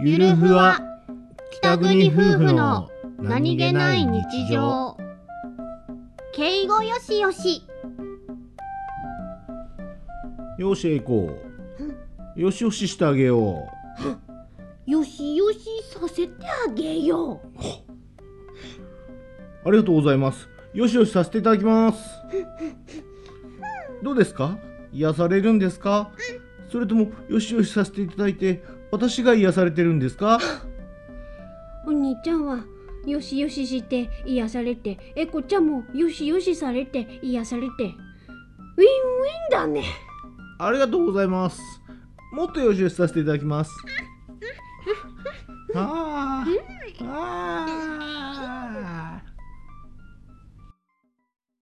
ゆるふわ北国夫婦の何気ない日常。敬語よしよし。よし行こうよしよししてあげよよしよしさせてあげようう。ありがとうございます。よしよしさせていただきます。どうですか？癒されるんですか？それともよしよしさせていただいて私が癒されてるんですか？お兄ちゃんはよしよしして癒されてえこちゃんもよしよしされて癒されて。ウィンウィンだね。ありがとうございます。もっとよしよしさせていただきます。あー。あ